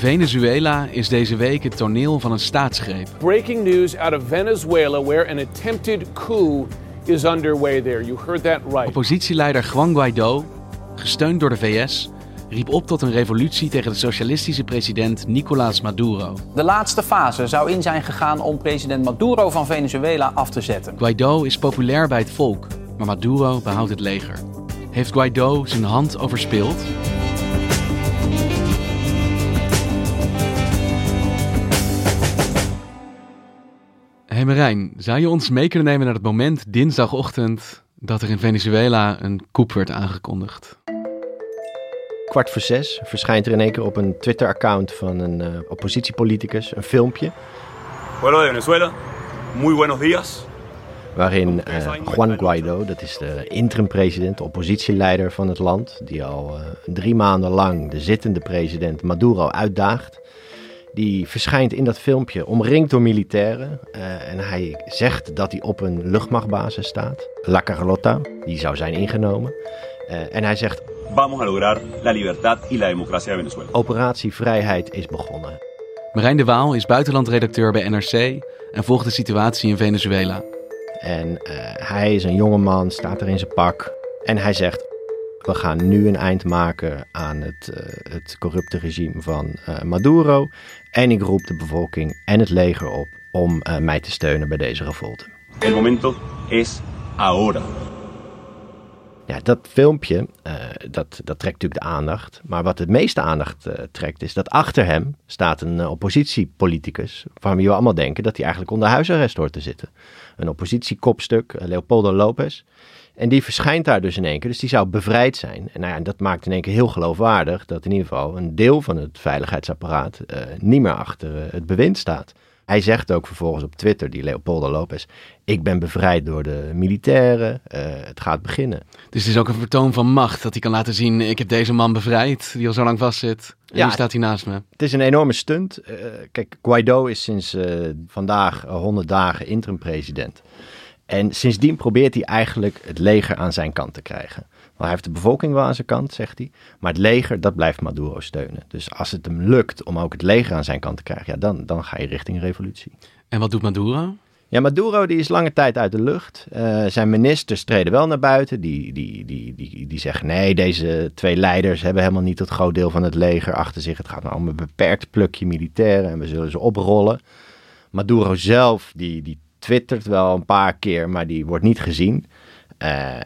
Venezuela is deze week het toneel van een staatsgreep. Breaking news out of Venezuela where an attempted coup is underway there. You heard that right. Oppositieleider Juan Guaido, gesteund door de VS, riep op tot een revolutie tegen de socialistische president Nicolás Maduro. De laatste fase zou in zijn gegaan om president Maduro van Venezuela af te zetten. Guaido is populair bij het volk, maar Maduro behoudt het leger. Heeft Guaido zijn hand overspeeld? Hey Marijn, zou je ons mee kunnen nemen naar het moment dinsdagochtend dat er in Venezuela een coup werd aangekondigd? Kwart voor zes verschijnt er in één keer op een Twitter-account van een uh, oppositiepoliticus een filmpje. Pueblo de Venezuela, muy buenos días. Waarin uh, Juan Guaido, dat is de interim-president, de oppositieleider van het land, die al uh, drie maanden lang de zittende president Maduro uitdaagt. Die verschijnt in dat filmpje omringd door militairen. Uh, en hij zegt dat hij op een luchtmachtbasis staat. La Carlota, die zou zijn ingenomen. Uh, en hij zegt... Vamos a lograr la libertad y la democracia de Venezuela. Operatie Vrijheid is begonnen. Marijn de Waal is buitenlandredacteur bij NRC en volgt de situatie in Venezuela. En uh, hij is een jongeman, staat er in zijn pak. En hij zegt, we gaan nu een eind maken aan het, uh, het corrupte regime van uh, Maduro. En ik roep de bevolking en het leger op om uh, mij te steunen bij deze revolte. El momento es ahora. Ja, dat filmpje, dat, dat trekt natuurlijk de aandacht. Maar wat het meeste aandacht trekt is dat achter hem staat een oppositiepoliticus... waarvan we allemaal denken dat hij eigenlijk onder huisarrest hoort te zitten. Een oppositiekopstuk, Leopoldo Lopez... En die verschijnt daar dus in één keer. Dus die zou bevrijd zijn. En nou ja, dat maakt in één keer heel geloofwaardig dat in ieder geval een deel van het veiligheidsapparaat uh, niet meer achter uh, het bewind staat. Hij zegt ook vervolgens op Twitter, die Leopoldo Lopez, ik ben bevrijd door de militairen, uh, het gaat beginnen. Dus het is ook een vertoon van macht, dat hij kan laten zien, ik heb deze man bevrijd, die al zo lang vastzit. En ja, nu staat hij naast me. Het is een enorme stunt. kijk, Guaido is sinds vandaag 100 dagen interim-president. En sindsdien probeert hij eigenlijk het leger aan zijn kant te krijgen. Want hij heeft de bevolking wel aan zijn kant, zegt hij. Maar het leger, dat blijft Maduro steunen. Dus als het hem lukt om ook het leger aan zijn kant te krijgen, ja, dan, dan ga je richting revolutie. En wat doet Maduro? Ja, Maduro die is lange tijd uit de lucht. Uh, zijn ministers treden wel naar buiten. Die, die, die, die, die zeggen nee, deze twee leiders hebben helemaal niet het groot deel van het leger achter zich. Het gaat maar om een beperkt plukje militairen en we zullen ze oprollen. Maduro zelf, die, die twittert wel een paar keer, maar die wordt niet gezien. Uh,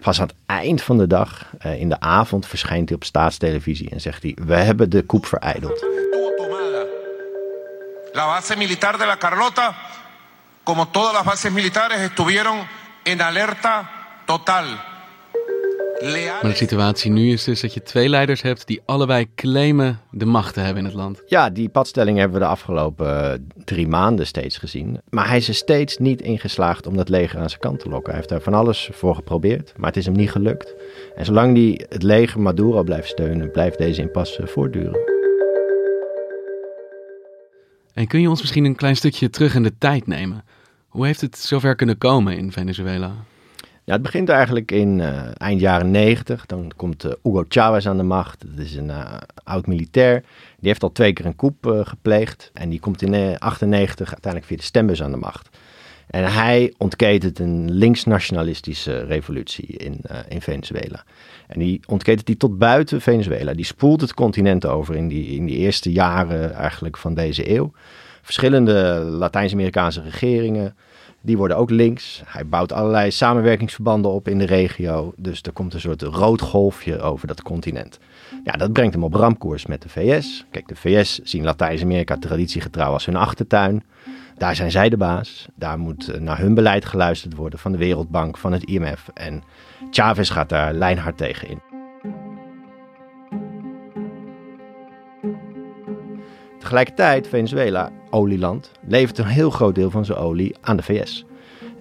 pas aan het eind van de dag, uh, in de avond, verschijnt hij op staatstelevisie en zegt hij: We hebben de koep vereideld. La base militar de la Carlota, como todas las bases militares, estuvieron en alerta total. Maar de situatie nu is dus dat je twee leiders hebt die allebei claimen de macht te hebben in het land. Ja, die padstelling hebben we de afgelopen drie maanden steeds gezien. Maar hij is er steeds niet ingeslaagd om dat leger aan zijn kant te lokken. Hij heeft daar van alles voor geprobeerd, maar het is hem niet gelukt. En zolang hij het leger Maduro blijft steunen, blijft deze impasse voortduren. En kun je ons misschien een klein stukje terug in de tijd nemen? Hoe heeft het zover kunnen komen in Venezuela? Ja, het begint eigenlijk in uh, eind jaren 90. Dan komt uh, Hugo Chavez aan de macht. Dat is een uh, oud militair. Die heeft al twee keer een coup gepleegd. En die komt in 98 uiteindelijk via de stembus aan de macht. En hij ontketent een links-nationalistische revolutie in, in Venezuela. En die ontketent die tot buiten Venezuela. Die spoelt het continent over in die, in die eerste jaren eigenlijk van deze eeuw. Verschillende Latijns-Amerikaanse regeringen, die worden ook links. Hij bouwt allerlei samenwerkingsverbanden op in de regio. Dus er komt een soort rood golfje over dat continent. Ja, dat brengt hem op ramkoers met de VS. Kijk, de VS zien Latijns-Amerika traditiegetrouw als hun achtertuin. Daar zijn zij de baas. Daar moet eh, naar hun beleid geluisterd worden van de Wereldbank, van het IMF. En Chavez gaat daar lijnhard tegen in. Tegelijkertijd, Venezuela, olieland, levert een heel groot deel van zijn olie aan de VS.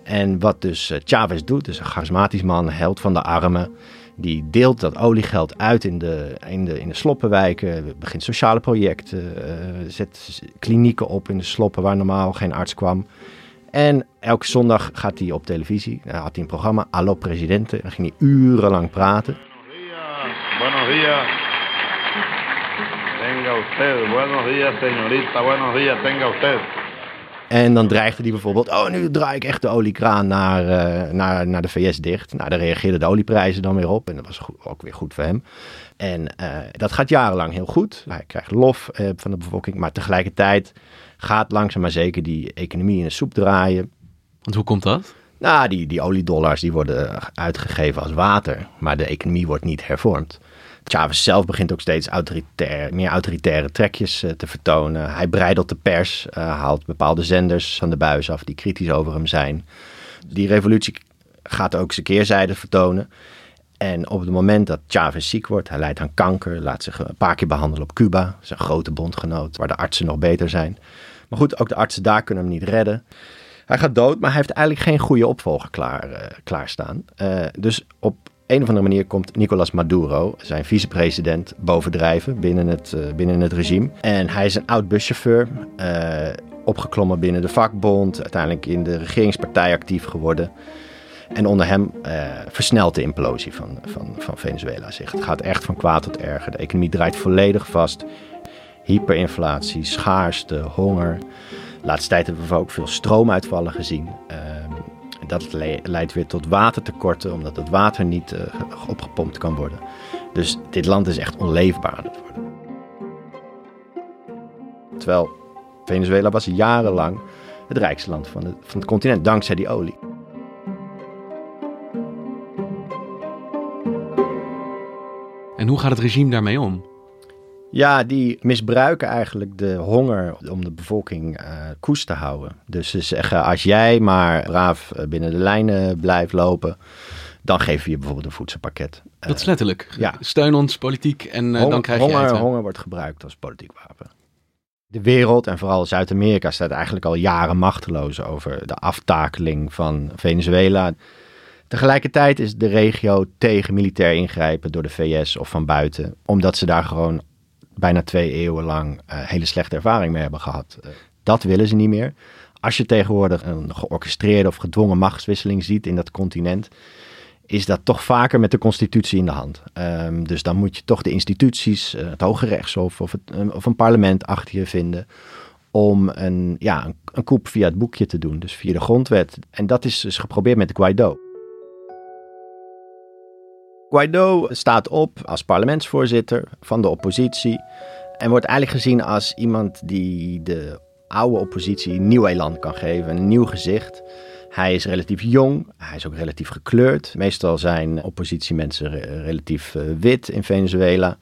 En wat dus eh, Chavez doet, dus een charismatisch man, held van de armen, die deelt dat oliegeld uit in de, in de, in de sloppenwijken, begint sociale projecten, uh, zet klinieken op in de sloppen waar normaal geen arts kwam. En elke zondag gaat hij op televisie, dan had hij een programma, Allo Presidente, dan ging hij urenlang praten. Buenos días. Tenga usted. Buenos días, señorita. Buenos días, tenga usted. En dan dreigde hij bijvoorbeeld, oh nu draai ik echt de oliekraan naar, uh, naar, naar de VS dicht. Nou, daar reageerden de olieprijzen dan weer op en dat was goed, ook weer goed voor hem. En uh, dat gaat jarenlang heel goed. Hij krijgt lof uh, van de bevolking, maar tegelijkertijd gaat langzaam maar zeker die economie in de soep draaien. Want hoe komt dat? Nou, die, die oliedollars die worden uitgegeven als water, maar de economie wordt niet hervormd. Chavez zelf begint ook steeds autoritair, meer autoritaire trekjes uh, te vertonen. Hij breidelt de pers, uh, haalt bepaalde zenders van de buis af die kritisch over hem zijn. Die revolutie gaat ook zijn keerzijde vertonen. En op het moment dat Chavez ziek wordt, hij lijdt aan kanker, laat zich een paar keer behandelen op Cuba, zijn grote bondgenoot, waar de artsen nog beter zijn. Maar goed, ook de artsen daar kunnen hem niet redden. Hij gaat dood, maar hij heeft eigenlijk geen goede opvolger klaar, uh, klaarstaan. dus op een of andere manier komt Nicolas Maduro, zijn vicepresident, bovendrijven binnen het, uh, binnen het regime. En hij is een oud buschauffeur, uh, opgeklommen binnen de vakbond, uiteindelijk in de regeringspartij actief geworden. En onder hem uh, versnelt de implosie van, van, van Venezuela zich. Het gaat echt van kwaad tot erger. De economie draait volledig vast. Hyperinflatie, schaarste, honger. Laatste tijd hebben we ook veel stroomuitvallen gezien. Dat leidt weer tot watertekorten, omdat het water niet uh, opgepompt kan worden. Dus dit land is echt onleefbaar. Terwijl Venezuela was jarenlang het rijkste land van, van het continent, dankzij die olie. En hoe gaat het regime daarmee om? Ja, die misbruiken eigenlijk de honger om de bevolking uh, koest te houden. Dus ze zeggen, als jij maar braaf binnen de lijnen blijft lopen, dan geven we je bijvoorbeeld een voedselpakket. Dat is letterlijk. Ja. Steun ons politiek en uh, dan krijg je honger, eten. Honger wordt gebruikt als politiek wapen. De wereld en vooral Zuid-Amerika staat eigenlijk al jaren machteloos over de aftakeling van Venezuela. Tegelijkertijd is de regio tegen militair ingrijpen door de VS of van buiten, omdat ze daar gewoon bijna twee eeuwen lang uh, hele slechte ervaring mee hebben gehad. Uh, dat willen ze niet meer. Als je tegenwoordig een georchestreerde of gedwongen machtswisseling ziet in dat continent, is dat toch vaker met de constitutie in de hand. Um, dus dan moet je toch de instituties, uh, het Hoge Rechtshof of, het, of een parlement achter je vinden om een, ja, een, een koep via het boekje te doen, dus via de grondwet. En dat is dus geprobeerd met Guaido. Guaido staat op als parlementsvoorzitter van de oppositie en wordt eigenlijk gezien als iemand die de oude oppositie nieuw elan kan geven, een nieuw gezicht. Hij is relatief jong, hij is ook relatief gekleurd. Meestal zijn oppositiemensen relatief uh, wit in Venezuela.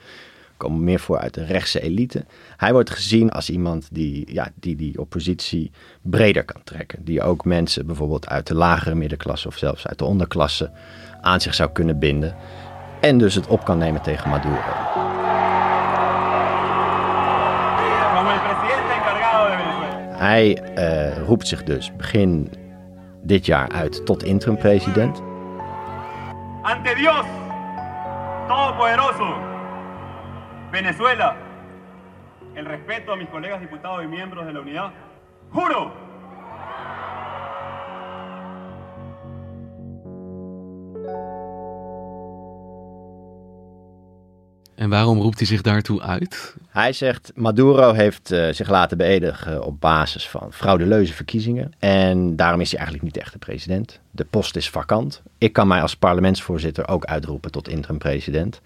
Komen meer voor uit de rechtse elite. Hij wordt gezien als iemand die, ja, die die oppositie breder kan trekken. Die ook mensen bijvoorbeeld uit de lagere middenklasse of zelfs uit de onderklasse aan zich zou kunnen binden. En dus het op kan nemen tegen Maduro. Hij uh, roept zich dus begin dit jaar uit tot interim-president. Ante Dios, Todopoderoso, Venezuela, el respeto a mis colegas diputados y miembros de la unidad, juro En waarom roept hij zich daartoe uit? Hij zegt, Maduro heeft uh, zich laten beëdigen op basis van fraudeleuze verkiezingen. En daarom is hij eigenlijk niet echt de president. De post is vakant. Ik kan mij als parlementsvoorzitter ook uitroepen tot interim-president.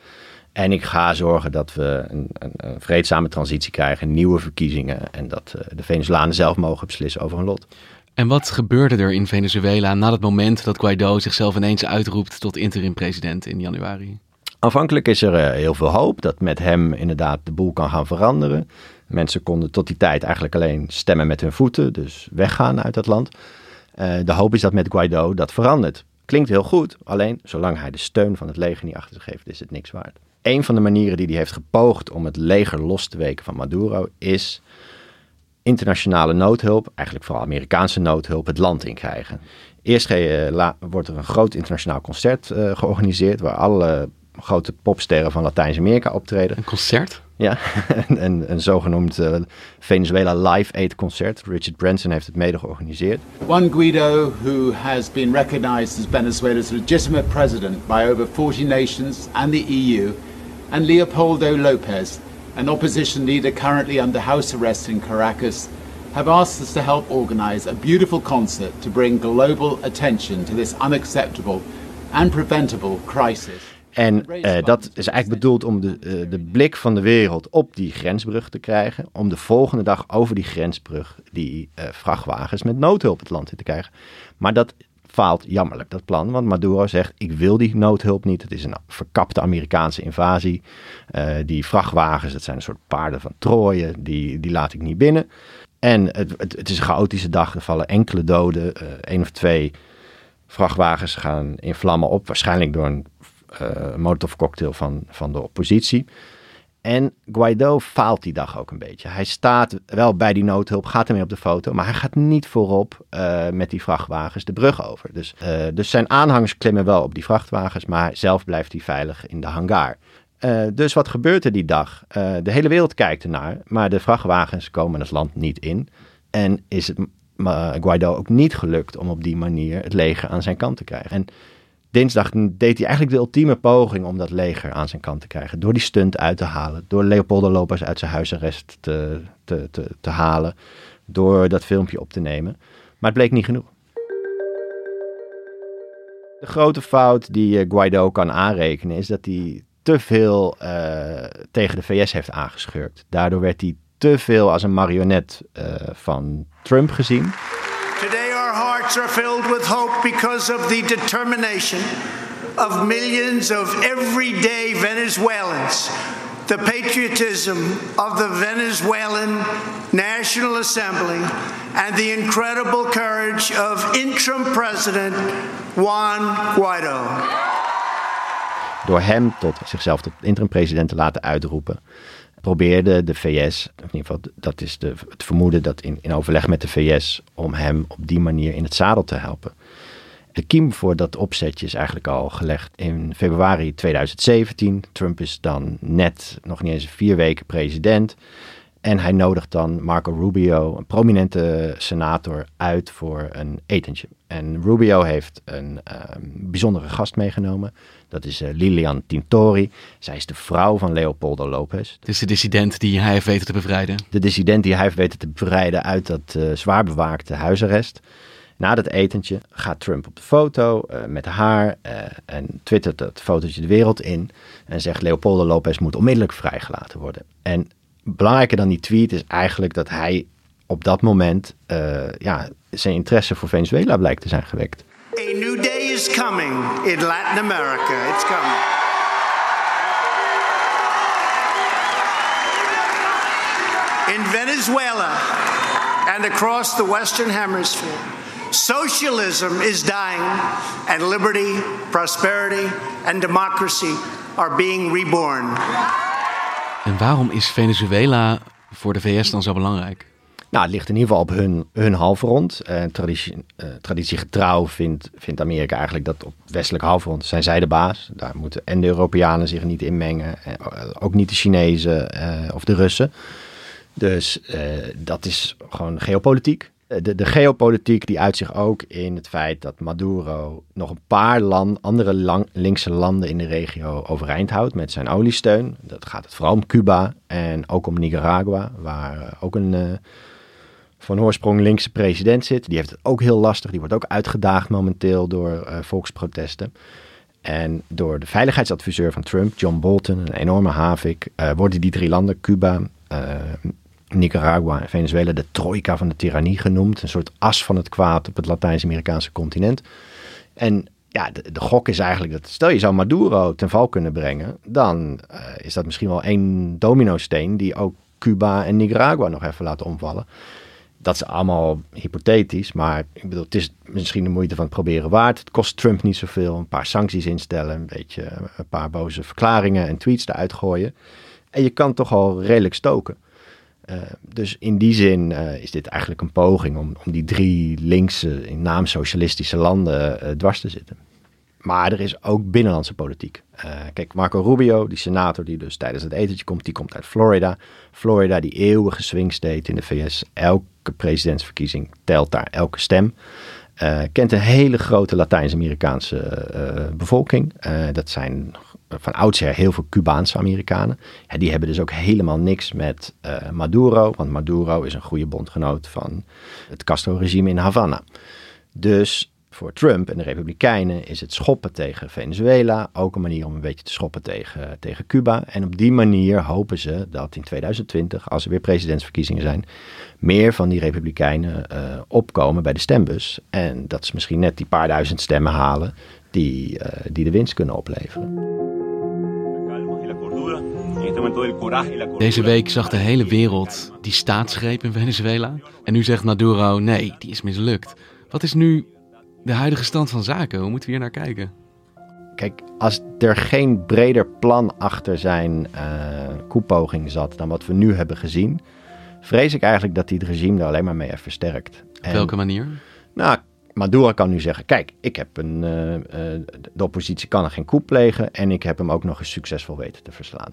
En ik ga zorgen dat we een, een, een, vreedzame transitie krijgen, nieuwe verkiezingen. En dat uh, de Venezolanen zelf mogen beslissen over hun lot. En wat gebeurde er in Venezuela na het moment dat Guaido zichzelf ineens uitroept tot interim-president in januari? Aanvankelijk is er uh, heel veel hoop dat met hem inderdaad de boel kan gaan veranderen. Mensen konden tot die tijd eigenlijk alleen stemmen met hun voeten, dus weggaan uit dat land. Uh, de hoop is dat met Guaido dat verandert. Klinkt heel goed, alleen zolang hij de steun van het leger niet achter zich heeft, is het niks waard. Een van de manieren die hij heeft gepoogd om het leger los te weken van Maduro is internationale noodhulp, eigenlijk vooral Amerikaanse noodhulp, het land in krijgen. Eerst uh, wordt er een groot internationaal concert uh, georganiseerd waar alle grote popsterren van Latijns-Amerika optreden. Een concert? Ja, een, een zogenoemd uh, Venezuela Live Aid concert. Richard Branson heeft het mede georganiseerd. Juan Guaido, who has been recognized as Venezuela's legitimate president by over 40 nations and the EU, and Leopoldo Lopez, an opposition leader currently under house arrest in Caracas, have asked us to help organize a beautiful concert to bring global attention to this unacceptable and preventable crisis. En uh, dat is eigenlijk bedoeld om de, uh, de blik van de wereld op die grensbrug te krijgen. Om de volgende dag over die grensbrug die uh, vrachtwagens met noodhulp het land in te krijgen. Maar dat faalt jammerlijk, dat plan. Want Maduro zegt, ik wil die noodhulp niet. Het is een verkapte Amerikaanse invasie. die vrachtwagens, dat zijn een soort paarden van Troje, die, die laat ik niet binnen. En het, het, is een chaotische dag. Er vallen enkele doden. één of twee vrachtwagens gaan in vlammen op. Waarschijnlijk door een uh, molotov cocktail van, van de oppositie. En Guaido faalt die dag ook een beetje. Hij staat wel bij die noodhulp, gaat ermee op de foto, maar hij gaat niet voorop uh, met die vrachtwagens de brug over. Dus, uh, dus zijn aanhangers klimmen wel op die vrachtwagens, maar zelf blijft hij veilig in de hangar. Uh, dus wat gebeurt er die dag? de hele wereld kijkt ernaar, maar de vrachtwagens komen het land niet in. En is het Guaido ook niet gelukt om op die manier het leger aan zijn kant te krijgen. En dinsdag deed hij eigenlijk de ultieme poging om dat leger aan zijn kant te krijgen. Door die stunt uit te halen. Door Leopoldo Lopez uit zijn huisarrest te, te, te, te halen. Door dat filmpje op te nemen. Maar het bleek niet genoeg. De grote fout die eh, Guaido kan aanrekenen is dat hij te veel uh, tegen de VS heeft aangeschurkt. Daardoor werd hij te veel als een marionet uh, van Trump gezien. Hearts are filled with hope because of the determination of millions of everyday Venezuelans, the patriotism of the Venezuelan National Assembly, and the incredible courage of interim President Juan Guaido. Door hem tot zichzelf tot interim president te laten uitroepen, probeerde de VS, in ieder geval dat is de, het vermoeden dat in, in overleg met de VS, om hem op die manier in het zadel te helpen. De kiem voor dat opzetje is eigenlijk al gelegd in februari 2017. Trump is dan net nog niet eens vier weken president. En hij nodigt dan Marco Rubio, een prominente senator, uit voor een etentje. En Rubio heeft een uh, bijzondere gast meegenomen. Dat is uh, Lilian Tintori. Zij is de vrouw van Leopoldo Lopez. Is de dissident die hij heeft weten te bevrijden. De dissident die hij heeft weten te bevrijden uit dat uh, zwaar bewaakte huisarrest. Na dat etentje gaat Trump op de foto uh, met haar en twittert dat fotootje de wereld in. En zegt Leopoldo Lopez moet onmiddellijk vrijgelaten worden. En belangrijker dan die tweet is eigenlijk dat hij op dat moment ja, zijn interesse voor Venezuela blijkt te zijn gewekt. A new day is coming in Latin America. It's coming. In Venezuela and across the Western Hemisphere, socialism is dying, and liberty, prosperity, and democracy are being reborn. En waarom is Venezuela voor de VS dan zo belangrijk? Nou, het ligt in ieder geval op hun, hun halfrond. Uh, traditie, uh, traditiegetrouw vindt, vindt Amerika eigenlijk dat op westelijk halfrond zijn zij de baas. Daar moeten en de Europeanen zich niet inmengen. Uh, ook niet de Chinezen of de Russen. Dus dat is gewoon geopolitiek. De, de geopolitiek die uit zich ook in het feit dat Maduro nog een paar land, andere lang, linkse landen in de regio overeind houdt met zijn oliesteun. Dat gaat het vooral om Cuba en ook om Nicaragua, waar eh, ook een uh, van oorsprong linkse president zit. Die heeft het ook heel lastig. Die wordt ook uitgedaagd momenteel door volksprotesten. En door de veiligheidsadviseur van Trump, John Bolton, een enorme havik, worden die drie landen, Cuba, Nicaragua en Venezuela de trojka van de tirannie genoemd. Een soort as van het kwaad op het Latijns-Amerikaanse continent. En ja, de, gok is eigenlijk dat stel je zou Maduro ten val kunnen brengen, dan uh, is dat misschien wel één dominosteen die ook Cuba en Nicaragua nog even laten omvallen. Dat is allemaal hypothetisch, maar ik bedoel, het is misschien de moeite van het proberen waard. Het kost Trump niet zoveel. Een paar sancties instellen, een beetje een paar boze verklaringen en tweets eruit gooien. En je kan toch al redelijk stoken. Uh, dus in die zin uh, is dit eigenlijk een poging om, om die drie linkse, in naam socialistische landen uh, dwars te zitten. Maar er is ook binnenlandse politiek. kijk, Marco Rubio, die senator die dus tijdens het etentje komt, die komt uit Florida. Florida, die eeuwige swing state in de VS. Elke presidentsverkiezing telt daar elke stem. kent een hele grote Latijns-Amerikaanse bevolking. dat zijn van oudsher heel veel Cubaanse Amerikanen. Ja, die hebben dus ook helemaal niks met uh, Maduro, want Maduro is een goede bondgenoot van het Castro-regime in Havana. Dus voor Trump en de Republikeinen is het schoppen tegen Venezuela ook een manier om een beetje te schoppen tegen, tegen Cuba. En op die manier hopen ze dat in 2020, als er weer presidentsverkiezingen zijn, meer van die Republikeinen uh, opkomen bij de stembus. En dat ze misschien net die paar duizend stemmen halen die, uh, die de winst kunnen opleveren. Deze week zag de hele wereld die staatsgreep in Venezuela. En nu zegt Maduro, nee, die is mislukt. Wat is nu de huidige stand van zaken? Hoe moeten we hier naar kijken? Kijk, als er geen breder plan achter zijn uh, koepoging zat dan wat we nu hebben gezien, vrees ik eigenlijk dat hij het regime er alleen maar mee heeft versterkt. Op welke manier? Nou, Maduro kan nu zeggen: Kijk, ik heb een, uh, uh, de oppositie kan er geen coup plegen en ik heb hem ook nog eens succesvol weten te verslaan.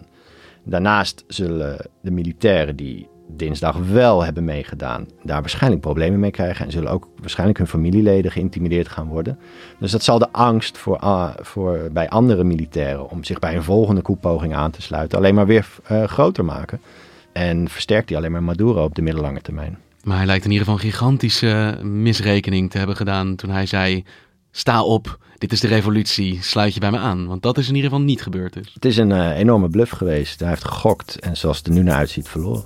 Daarnaast zullen de militairen die dinsdag wel hebben meegedaan, daar waarschijnlijk problemen mee krijgen. En zullen ook waarschijnlijk hun familieleden geïntimideerd gaan worden. Dus dat zal de angst voor, uh, voor, bij andere militairen om zich bij een volgende koepoging aan te sluiten alleen maar weer uh, groter maken. En versterkt die alleen maar Maduro op de middellange termijn. Maar hij lijkt in ieder geval een gigantische misrekening te hebben gedaan toen hij zei: sta op, dit is de revolutie, sluit je bij me aan. Want dat is in ieder geval niet gebeurd. Dus. Het is een uh, enorme bluff geweest. Hij heeft gegokt en zoals het er nu naar uitziet verloren.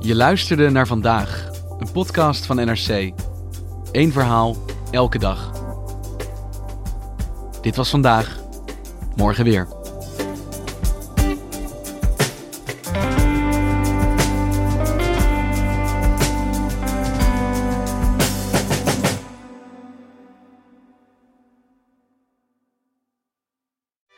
Je luisterde naar vandaag, een podcast van NRC. Eén verhaal, elke dag. Dit was vandaag, morgen weer.